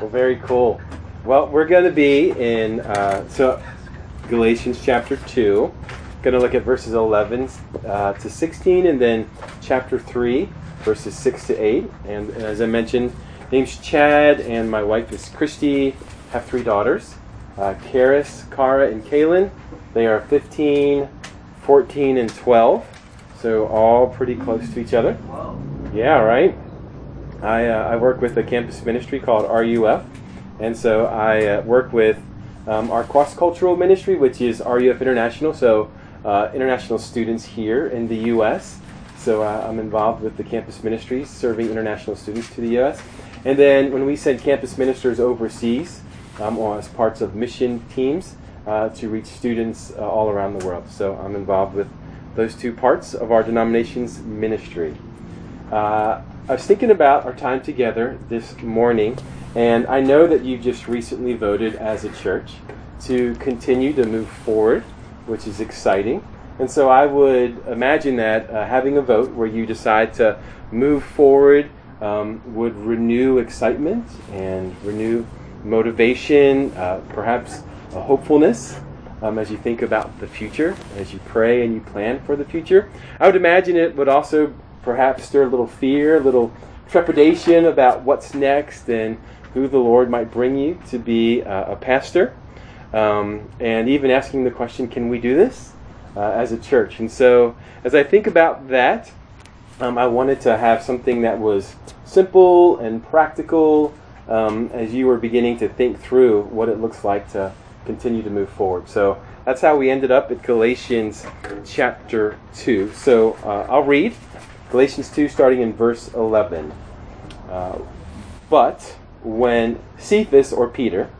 Well, very cool. Well, we're going to be in uh, so Galatians chapter two. Going to look at verses 11 uh, to 16, and then chapter three, verses six to eight. And, and as I mentioned, name's Chad, and my wife is Christy. Have three daughters, uh, Karis, Kara, and Kaylin. They are 15, 14, and 12. So all pretty close to each other. Yeah, right. I, uh, I work with a campus ministry called RUF, and so I uh, work with um, our cross cultural ministry, which is RUF International, so uh, international students here in the U.S. So uh, I'm involved with the campus ministries, serving international students to the U.S. And then when we send campus ministers overseas um, as parts of mission teams uh, to reach students uh, all around the world. So I'm involved with those two parts of our denomination's ministry. Uh, I was thinking about our time together this morning, and I know that you just recently voted as a church to continue to move forward, which is exciting. And so I would imagine that uh, having a vote where you decide to move forward um, would renew excitement and renew motivation, uh, perhaps a hopefulness um, as you think about the future, as you pray and you plan for the future. I would imagine it would also perhaps stir a little fear, a little trepidation about what's next and who the Lord might bring you to be uh, a pastor. Um, and even asking the question, can we do this uh, as a church? And so, as I think about that, um, I wanted to have something that was simple and practical um, as you were beginning to think through what it looks like to continue to move forward. So that's how we ended up at Galatians chapter 2. So uh, I'll read. Galatians 2, starting in verse 11. Uh, but when Cephas, or Peter,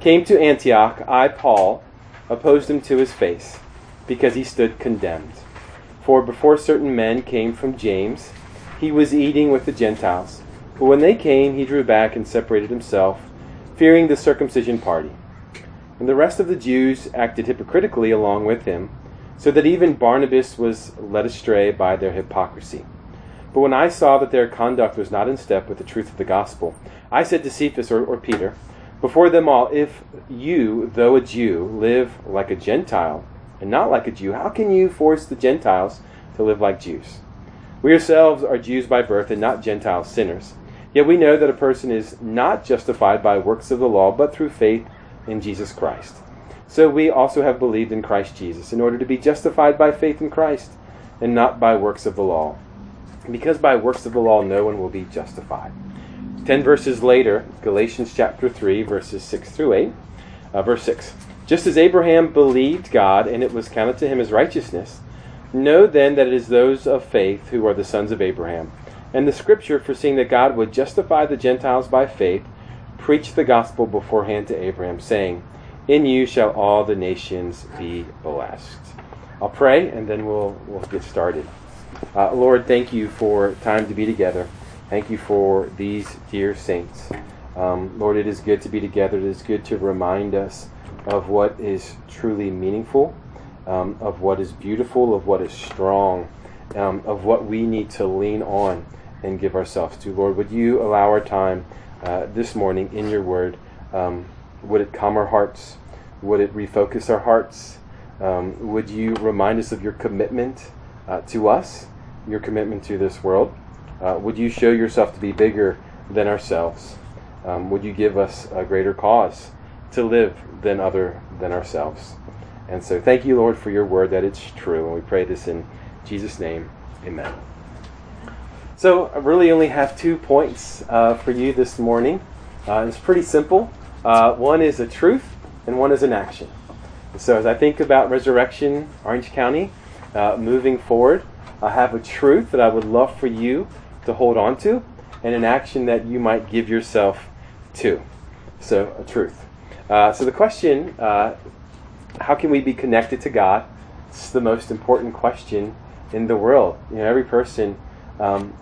came to Antioch, I, Paul, opposed him to his face, because he stood condemned. For before certain men came from James, he was eating with the Gentiles. But when they came, he drew back and separated himself, fearing the circumcision party. And the rest of the Jews acted hypocritically along with him so that even Barnabas was led astray by their hypocrisy. But when I saw that their conduct was not in step with the truth of the gospel, I said to Cephas or, or Peter, before them all, if you, though a Jew, live like a Gentile and not like a Jew, how can you force the Gentiles to live like Jews? We ourselves are Jews by birth and not Gentile sinners. Yet we know that a person is not justified by works of the law, but through faith in Jesus Christ. So we also have believed in Christ Jesus, in order to be justified by faith in Christ, and not by works of the law. Because by works of the law no one will be justified. Ten verses later, Galatians chapter 3, verses 6 through 8. Uh, verse 6. Just as Abraham believed God, and it was counted to him as righteousness, know then that it is those of faith who are the sons of Abraham. And the scripture, foreseeing that God would justify the Gentiles by faith, preached the gospel beforehand to Abraham, saying, in you shall all the nations be blessed. I'll pray and then we'll, we'll get started. Uh, Lord, thank you for time to be together. Thank you for these dear saints. Um, Lord, it is good to be together. It is good to remind us of what is truly meaningful, um, of what is beautiful, of what is strong, um, of what we need to lean on and give ourselves to. Lord, would you allow our time uh, this morning in your word? Um, would it calm our hearts? Would it refocus our hearts? Um, would you remind us of your commitment uh, to us, your commitment to this world? Uh, would you show yourself to be bigger than ourselves? Um, would you give us a greater cause to live than other than ourselves? And so, thank you, Lord, for your word that it's true. And we pray this in Jesus' name. Amen. So, I really only have two points uh, for you this morning. Uh, it's pretty simple. Uh, one is a truth, and one is an action. So as I think about resurrection, Orange County, uh, moving forward, I have a truth that I would love for you to hold on to, and an action that you might give yourself to. So a truth. Uh, so the question, uh, how can we be connected to God? It's the most important question in the world. You know, every person, um,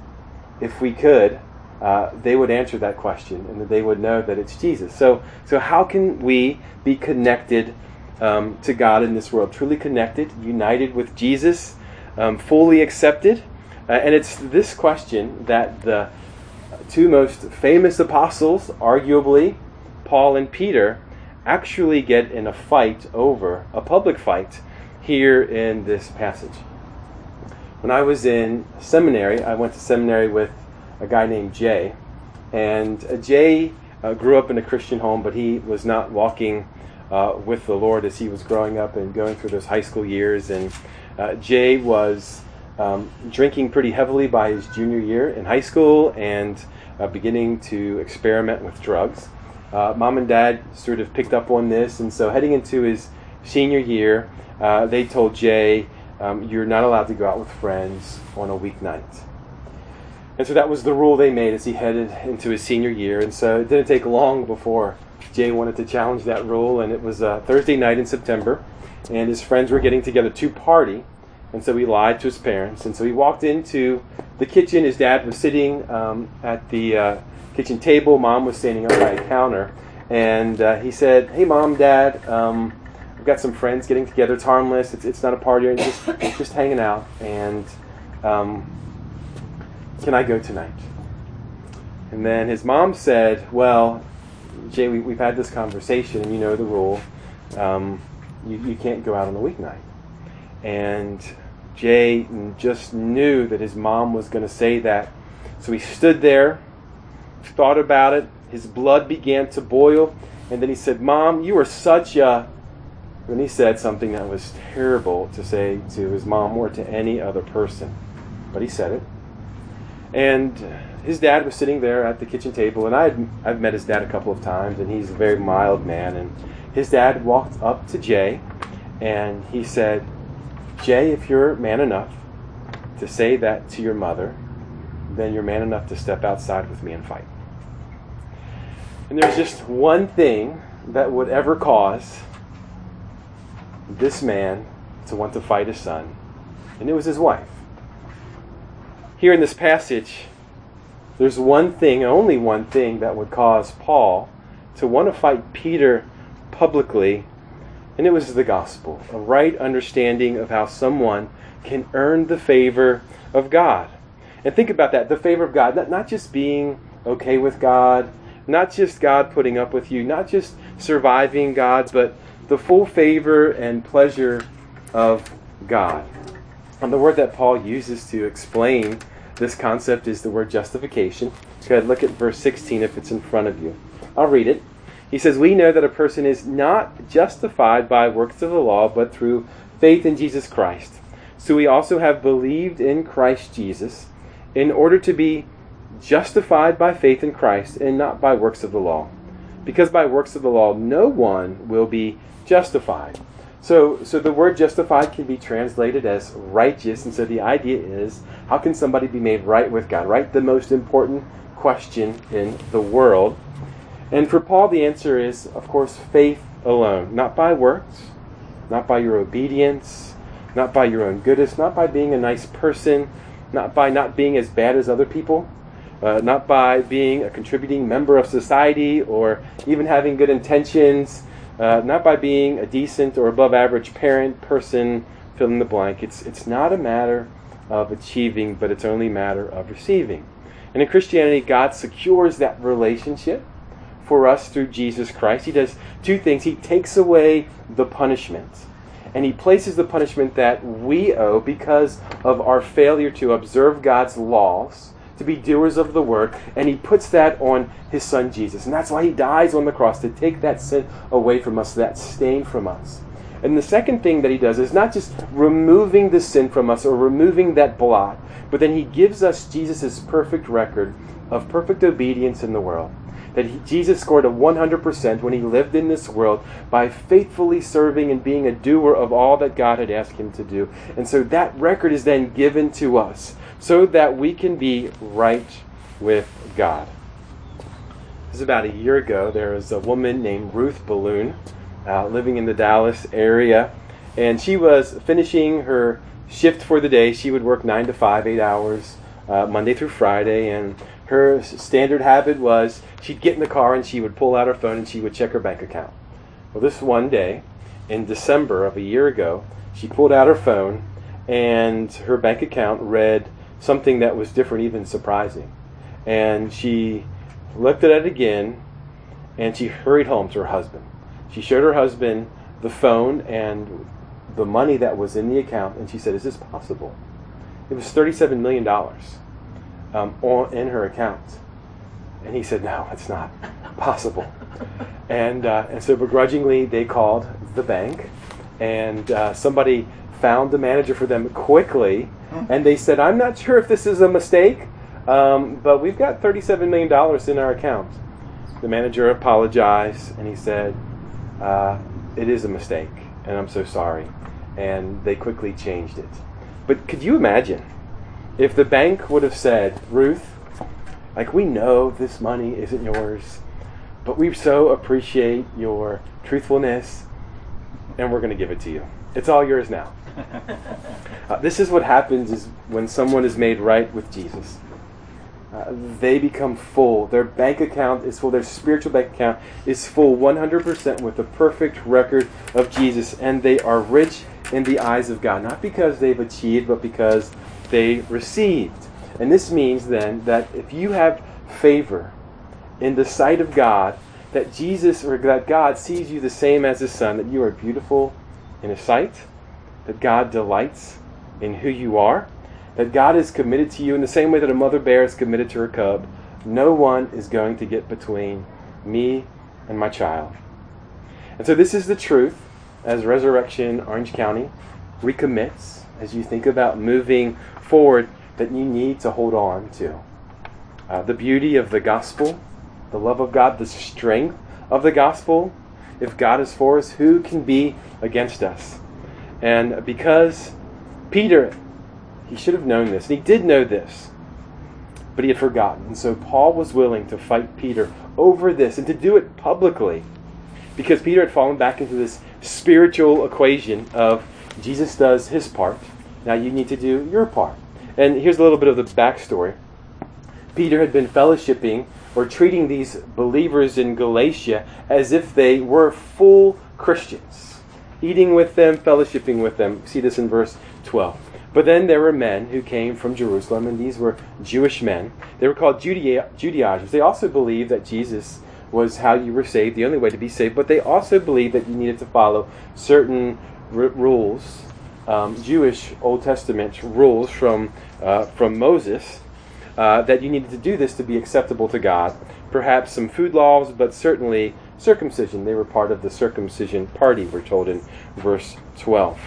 if we could, uh, they would answer that question and that they would know that it's Jesus. So, so how can we be connected um, to God in this world? Truly connected, united with Jesus, um, fully accepted? Uh, and it's this question that the two most famous apostles, arguably, Paul and Peter, actually get in a fight over, a public fight, here in this passage. When I was in seminary, I went to seminary with a guy named Jay. And uh, Jay uh, grew up in a Christian home, but he was not walking uh, with the Lord as he was growing up and going through those high school years. And uh, Jay was um, drinking pretty heavily by his junior year in high school and uh, beginning to experiment with drugs. Uh, mom and dad sort of picked up on this, and so heading into his senior year, they told Jay, um, You're not allowed to go out with friends on a weeknight. And so that was the rule they made as he headed into his senior year. And so it didn't take long before Jay wanted to challenge that rule. And it was a Thursday night in September, and his friends were getting together to party. And so he lied to his parents. And so he walked into the kitchen. His dad was sitting um, at the uh, kitchen table. Mom was standing up by a counter. And uh, he said, Hey, mom, dad, um, I've got some friends getting together. It's harmless. It's, it's not a party. It's just, just hanging out. And um, can I go tonight? And then his mom said, Well, Jay, we, have had this conversation, and you know the rule. Um, you, you can't go out on the weeknight. And Jay just knew that his mom was going to say that. So he stood there, thought about it. His blood began to boil. And then he said, Mom, you are such a. And he said something that was terrible to say to his mom or to any other person. But he said it. And his dad was sitting there at the kitchen table, and I had, I've met his dad a couple of times, and he's a very mild man. And his dad walked up to Jay, and he said, Jay, if you're man enough to say that to your mother, then you're man enough to step outside with me and fight. And there's just one thing that would ever cause this man to want to fight his son, and it was his wife. Here in this passage, there's one thing, only one thing, that would cause Paul to want to fight Peter publicly and it was the gospel, a right understanding of how someone can earn the favor of God. And think about that the favor of God, not, not just being okay with God, not just God putting up with you, not just surviving God, but the full favor and pleasure of God. And the word that Paul uses to explain this concept is the word justification. Go ahead, look at verse 16 if it's in front of you. I'll read it. He says, We know that a person is not justified by works of the law, but through faith in Jesus Christ. So we also have believed in Christ Jesus in order to be justified by faith in Christ and not by works of the law. Because by works of the law, no one will be justified. So, so the word justified can be translated as righteous, and so the idea is how can somebody be made right with God? Right? The most important question in the world. And for Paul, the answer is, of course, faith alone. Not by works, not by your obedience, not by your own goodness, not by being a nice person, not by not being as bad as other people, uh, not by being a contributing member of society or even having good intentions, uh, not by being a decent or above average parent, person, fill in the blank. It's, it's not a matter of achieving, but it's only a matter of receiving. And in Christianity, God secures that relationship for us through Jesus Christ. He does two things. He takes away the punishment, and he places the punishment that we owe because of our failure to observe God's laws, to be doers of the word, and he puts that on his son Jesus. And that's why he dies on the cross to take that sin away from us, that stain from us. And the second thing that he does is not just removing the sin from us or removing that blot, but then he gives us Jesus' perfect record of perfect obedience in the world that he, Jesus scored a 100% when he lived in this world by faithfully serving and being a doer of all that God had asked him to do. And so that record is then given to us so that we can be right with God. This is about a year ago. There was a woman named Ruth Balloon uh, living in the Dallas area, and she was finishing her shift for the day. She would work nine to five, eight hours, uh, Monday through Friday, and her standard habit was she'd get in the car and she would pull out her phone and she would check her bank account. Well, this one day in December of a year ago, she pulled out her phone and her bank account read something that was different, even surprising. And she looked at it again, and she hurried home to her husband. She showed her husband the phone and the money that was in the account, and she said, Is this possible? It was $37 million um, on, in her account. And he said, No, it's not possible. And, uh, and so begrudgingly, they called the bank, and uh, somebody found the manager for them quickly, and they said, I'm not sure if this is a mistake, um, but we've got $37 million in our account. The manager apologized, and he said, uh, It is a mistake, and I'm so sorry. And they quickly changed it. But could you imagine if the bank would have said, Ruth, like we know this money isn't yours, but we so appreciate your truthfulness, and we're going to give it to you. It's all yours now. Uh, this is what happens is when someone is made right with Jesus. Uh, they become full. Their bank account is full. Their spiritual bank account is full 100% with the perfect record of Jesus, and they are rich in the eyes of God, not because they've achieved, but because they received. And this means then that if you have favor in the sight of God, that Jesus or that God sees you the same as His Son, that you are beautiful in His sight, that God delights in who you are, that God is committed to you in the same way that a mother bear is committed to her cub. No one is going to get between me and my child. And so, this is the truth as Resurrection Orange County recommits as you think about moving forward that you need to hold on to. Uh, the beauty of the gospel, the love of God, the strength of the gospel. If God is for us, who can be against us? And because Peter, he should have known this, and he did know this, but he had forgotten. And so Paul was willing to fight Peter over this and to do it publicly because Peter had fallen back into this spiritual equation of Jesus does his part, now you need to do your part. And here's a little bit of the backstory. Peter had been fellowshipping or treating these believers in Galatia as if they were full Christians, eating with them, fellowshipping with them. See this in verse 12. But then there were men who came from Jerusalem, and these were Jewish men. They were called Judaizers. They also believed that Jesus was how you were saved, the only way to be saved, but they also believed that you needed to follow certain r- rules, um, Jewish Old Testament rules from, uh, from Moses, uh, that you needed to do this to be acceptable to God. Perhaps some food laws, but certainly circumcision. They were part of the circumcision party, we're told in verse 12.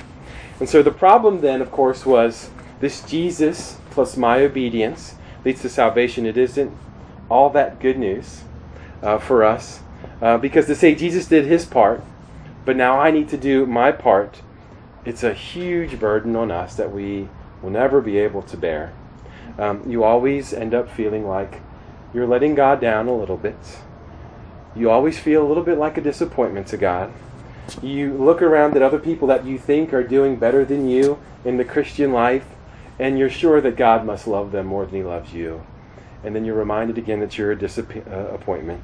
And so the problem then, of course, was this Jesus plus my obedience leads to salvation. It isn't all that good news uh, for us. Uh, because to say Jesus did his part, but now I need to do my part, it's a huge burden on us that we will never be able to bear. Um, you always end up feeling like you're letting God down a little bit. You always feel a little bit like a disappointment to God. You look around at other people that you think are doing better than you in the Christian life, and you're sure that God must love them more than He loves you. And then you're reminded again that you're a disappointment.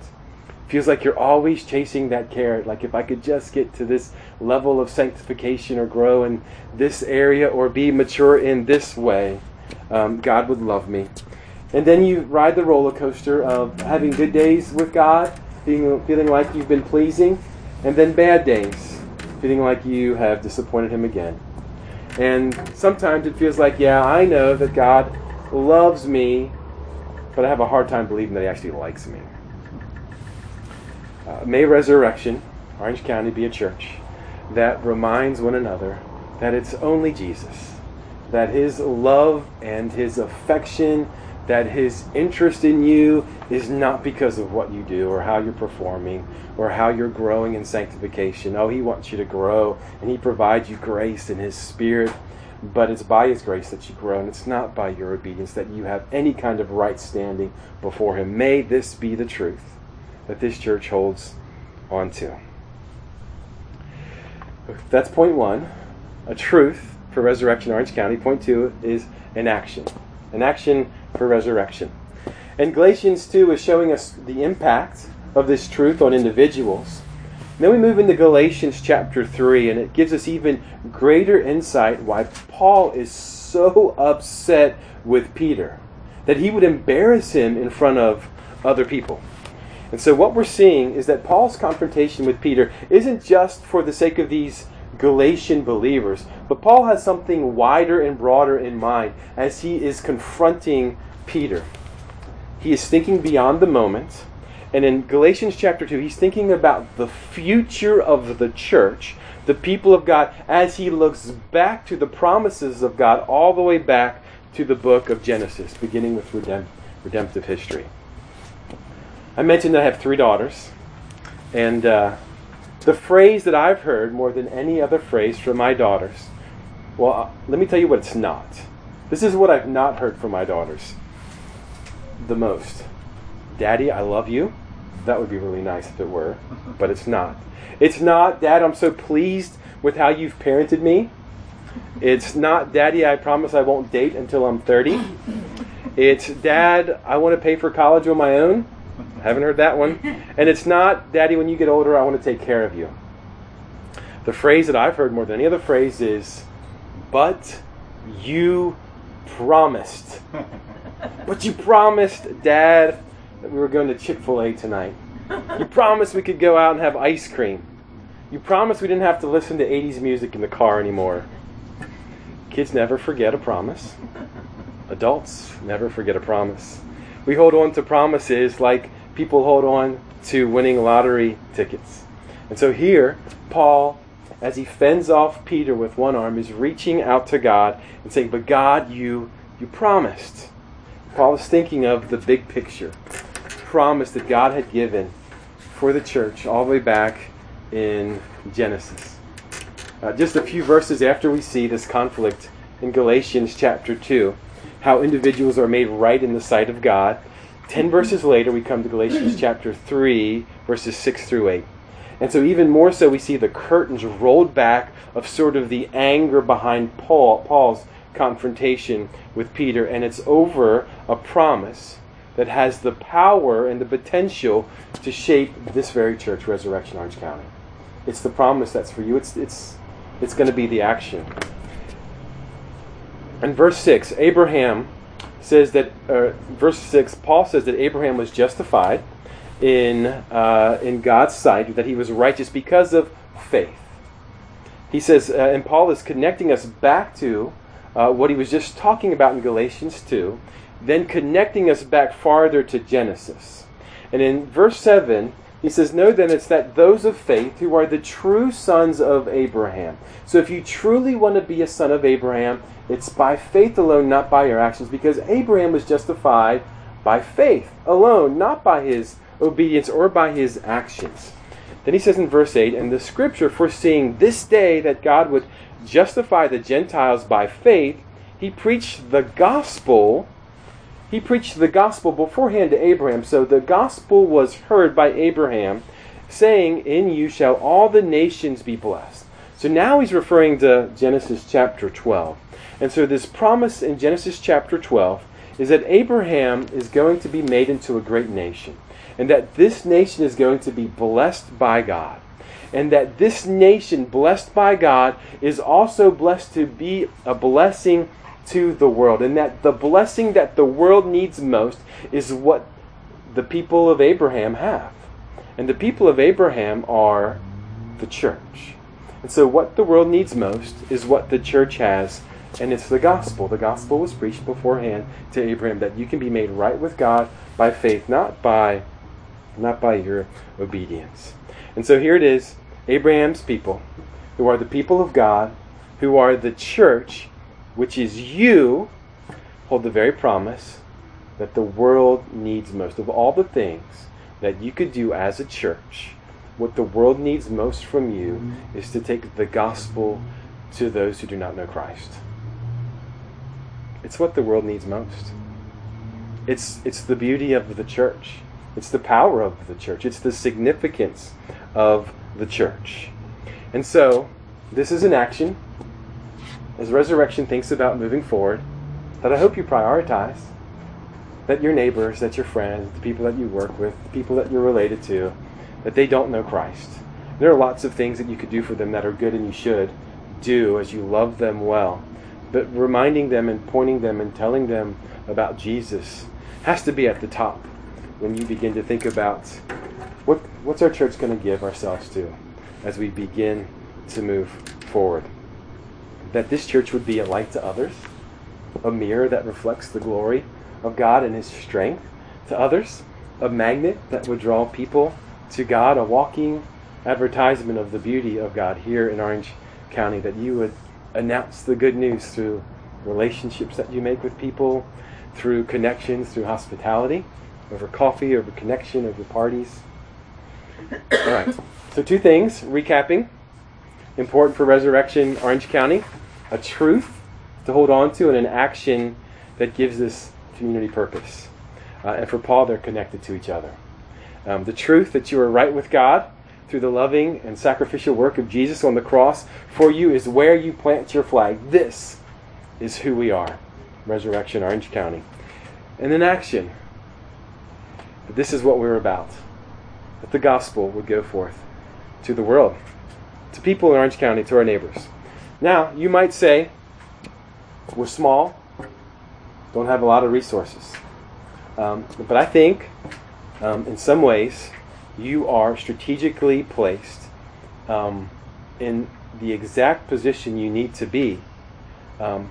Feels like you're always chasing that carrot. Like if I could just get to this level of sanctification or grow in this area or be mature in this way, um, God would love me. And then you ride the roller coaster of having good days with God, feeling, feeling like you've been pleasing, and then bad days, feeling like you have disappointed Him again. And sometimes it feels like, yeah, I know that God loves me, but I have a hard time believing that He actually likes me. Uh, may Resurrection, Orange County, be a church that reminds one another that it's only Jesus, that His love and His affection, that His interest in you is not because of what you do or how you're performing or how you're growing in sanctification. Oh, He wants you to grow and He provides you grace in His Spirit. But it's by His grace that you grow, and it's not by your obedience that you have any kind of right standing before Him. May this be the truth that this church holds on to. That's point one, a truth for Resurrection Orange County. Point two is an action, an action for resurrection. And Galatians 2 is showing us the impact of this truth on individuals. Then we move into Galatians chapter 3, and it gives us even greater insight why Paul is so upset with Peter. that he would embarrass him in front of other people. And so, what we're seeing is that Paul's confrontation with Peter isn't just for the sake of these Galatian believers, but Paul has something wider and broader in mind as he is confronting Peter. He is thinking beyond the moment. And in Galatians chapter 2, he's thinking about the future of the church, the people of God, as he looks back to the promises of God all the way back to the book of Genesis, beginning with redemp- redemptive history. I mentioned I have three daughters, and uh, the phrase that I've heard more than any other phrase from my daughters, well, uh, let me tell you what it's not. This is what I've not heard from my daughters the most. Daddy, I love you. That would be really nice if it were, but it's not. It's not, Dad, I'm so pleased with how you've parented me. It's not, Daddy, I promise I won't date until I'm 30. It's, Dad, I want to pay for college on my own. Haven't heard that one. And it's not, Daddy, when you get older, I want to take care of you. The phrase that I've heard more than any other phrase is, but you promised. but you promised, Dad, that we were going to Chick fil A tonight. You promised we could go out and have ice cream. You promised we didn't have to listen to 80s music in the car anymore. Kids never forget a promise. Adults never forget a promise. We hold on to promises like people hold on to winning lottery tickets. And so here, Paul, as he fends off Peter with one arm, is reaching out to God and saying, But God, you, you promised. Paul is thinking of the big picture promise that God had given for the church all the way back in Genesis. Uh, just a few verses after we see this conflict in Galatians chapter 2, how individuals are made right in the sight of God. Ten verses later, we come to Galatians chapter 3, verses 6 through 8. And so, even more so, we see the curtains rolled back of sort of the anger behind Paul, Paul's confrontation with Peter, and it's over a promise that has the power and the potential to shape this very church, Resurrection Orange County. It's the promise that's for you. It's it's it's going to be the action. In verse six, Abraham says that uh, verse six, Paul says that Abraham was justified in uh, in God's sight, that he was righteous because of faith. He says, uh, and Paul is connecting us back to uh, what he was just talking about in Galatians two, then connecting us back farther to Genesis. And in verse 7, he says, Know then it's that those of faith who are the true sons of Abraham. So if you truly want to be a son of Abraham, it's by faith alone, not by your actions, because Abraham was justified by faith alone, not by his obedience or by his actions. Then he says in verse 8, And the scripture foreseeing this day that God would justify the Gentiles by faith, he preached the gospel he preached the gospel beforehand to Abraham. So the gospel was heard by Abraham, saying, In you shall all the nations be blessed. So now he's referring to Genesis chapter 12. And so this promise in Genesis chapter 12 is that Abraham is going to be made into a great nation. And that this nation is going to be blessed by God. And that this nation, blessed by God, is also blessed to be a blessing to the world, and that the blessing that the world needs most is what the people of Abraham have. And the people of Abraham are the church. And so, what the world needs most is what the church has, and it's the gospel. The gospel was preached beforehand to Abraham that you can be made right with God by faith, not by not by your obedience. And so here it is, Abraham's people, who are the people of God, who are the church, which is you, hold the very promise that the world needs most. Of all the things that you could do as a church, what the world needs most from you mm-hmm. is to take the gospel to those who do not know Christ. It's what the world needs most. It's, it's the beauty of the church. It's the power of the church. It's the significance of the church. And so, this is an action as Resurrection thinks about moving forward that I hope you prioritize. That your neighbors, that your friends, the people that you work with, the people that you're related to, that they don't know Christ. There are lots of things that you could do for them that are good and you should do as you love them well. But reminding them and pointing them and telling them about Jesus has to be at the top when you begin to think about what, what's our church going to give ourselves to as we begin to move forward. That this church would be a light to others, a mirror that reflects the glory of God and His strength to others, a magnet that would draw people to God, a walking advertisement of the beauty of God here in Orange County, that you would announce the good news through relationships that you make with people, through connections, through hospitality, over coffee, over connection, over parties. All right. So, two things, recapping. Important for Resurrection Orange County a truth to hold on to and an action that gives this community purpose. Uh, and for Paul, they're connected to each other. Um, the truth that you are right with God through the loving and sacrificial work of Jesus on the cross for you is where you plant your flag. This is who we are. Resurrection Orange County. And then action. This is what we're about. That the gospel would go forth to the world, to people in Orange County, to our neighbors. Now, you might say, we're small, don't have a lot of resources. Um, but I think, um, in some ways, you are strategically placed um, in the exact position you need to be um,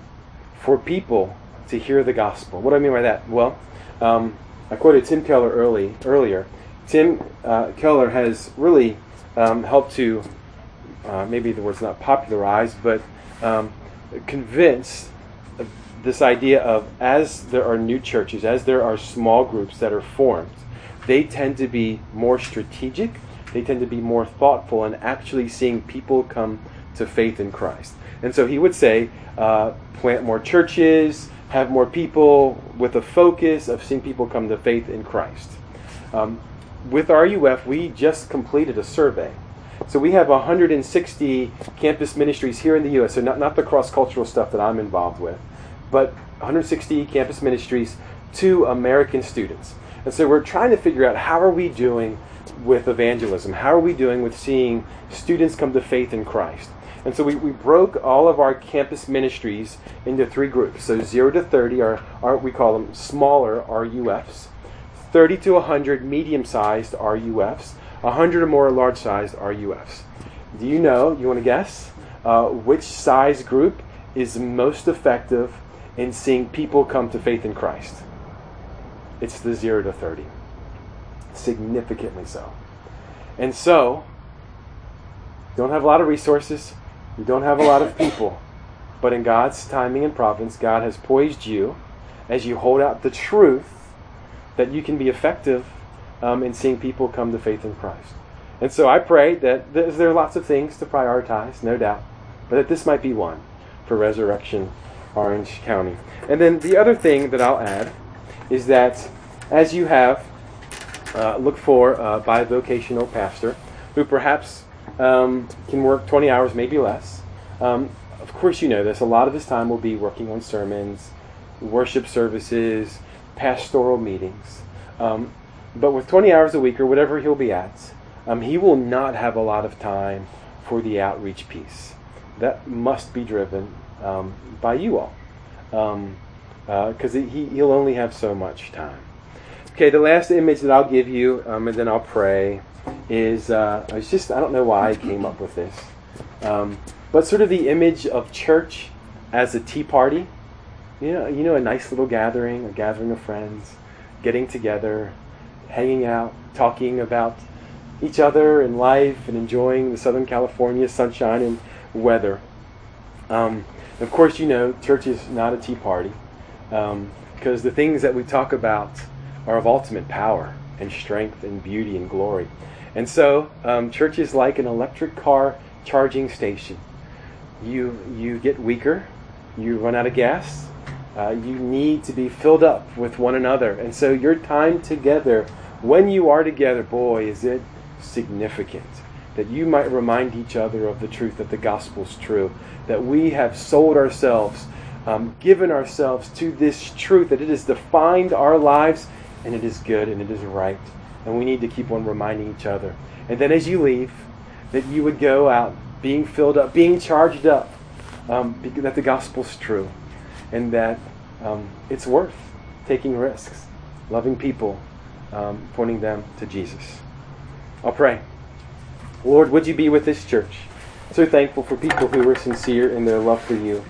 for people to hear the gospel. What do I mean by that? Well, um, I quoted Tim Keller early earlier. Tim uh, Keller has really um, helped to uh, maybe the word's not popularized, but um, convince this idea of as there are new churches, as there are small groups that are formed, they tend to be more strategic, they tend to be more thoughtful in actually seeing people come to faith in Christ. And so he would say, uh, plant more churches, have more people with a focus of seeing people come to faith in Christ. Um, with RUF, we just completed a survey. So we have 160 campus ministries here in the U.S., so not, not the cross cultural stuff that I'm involved with, but 160 campus ministries to American students. And so we're trying to figure out how are we doing with evangelism? How are we doing with seeing students come to faith in Christ? And so we, we broke all of our campus ministries into three groups. So 0 to 30 are, are we call them smaller RUFs, 30 to 100 medium sized RUFs, 100 or more large sized RUFs. Do you know, you want to guess, uh, which size group is most effective in seeing people come to faith in Christ? It's the 0 to 30. Significantly so. And so, you don't have a lot of resources, you don't have a lot of people, but in God's timing and providence, God has poised you as you hold out the truth that you can be effective um, in seeing people come to faith in Christ. And so I pray that there are lots of things to prioritize, no doubt, but that this might be one for Resurrection Orange County. And then the other thing that I'll add is that as you have, uh, look for a bivocational pastor who perhaps um, can work 20 hours, maybe less. Um, of course, you know this. A lot of his time will be working on sermons, worship services, pastoral meetings. Um, but with 20 hours a week or whatever he'll be at, um, he will not have a lot of time for the outreach piece. That must be driven um, by you all. Because um, uh, he, he'll only have so much time. Okay, the last image that I'll give you, um, and then I'll pray, is uh, it's just I don't know why I came up with this, um, but sort of the image of church as a tea party. You know, you know, a nice little gathering, a gathering of friends, getting together, hanging out, talking about each other and life, and enjoying the Southern California sunshine and weather. Um, of course, you know, church is not a tea party because um, the things that we talk about are of ultimate power and strength and beauty and glory. And so, um, church is like an electric car charging station. You you get weaker, you run out of gas, uh, you need to be filled up with one another. And so, your time together, when you are together, boy, is it significant that you might remind each other of the truth that the gospel is true, that we have sold ourselves, um, given ourselves to this truth, that it has defined our lives and it is good and it is right and we need to keep on reminding each other. And then as you leave, that you would go out being filled up, being charged up um, that the gospel's true and that um, it's worth taking risks, loving people, um, pointing them to Jesus. I'll pray. Lord, would you be with this church? So thankful for people who were sincere in their love for you,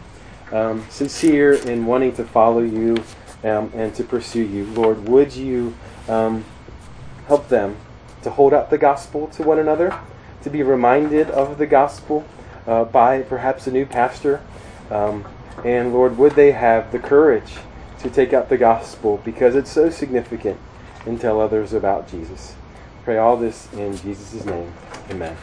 um, sincere in wanting to follow you um, and to pursue you. Lord, would you um, help them to hold out the gospel to one another, to be reminded of the gospel uh, by perhaps a new pastor. Um, and Lord, would they have the courage to take up the gospel because it's so significant and tell others about Jesus. Pray all this in Jesus' name. Amen.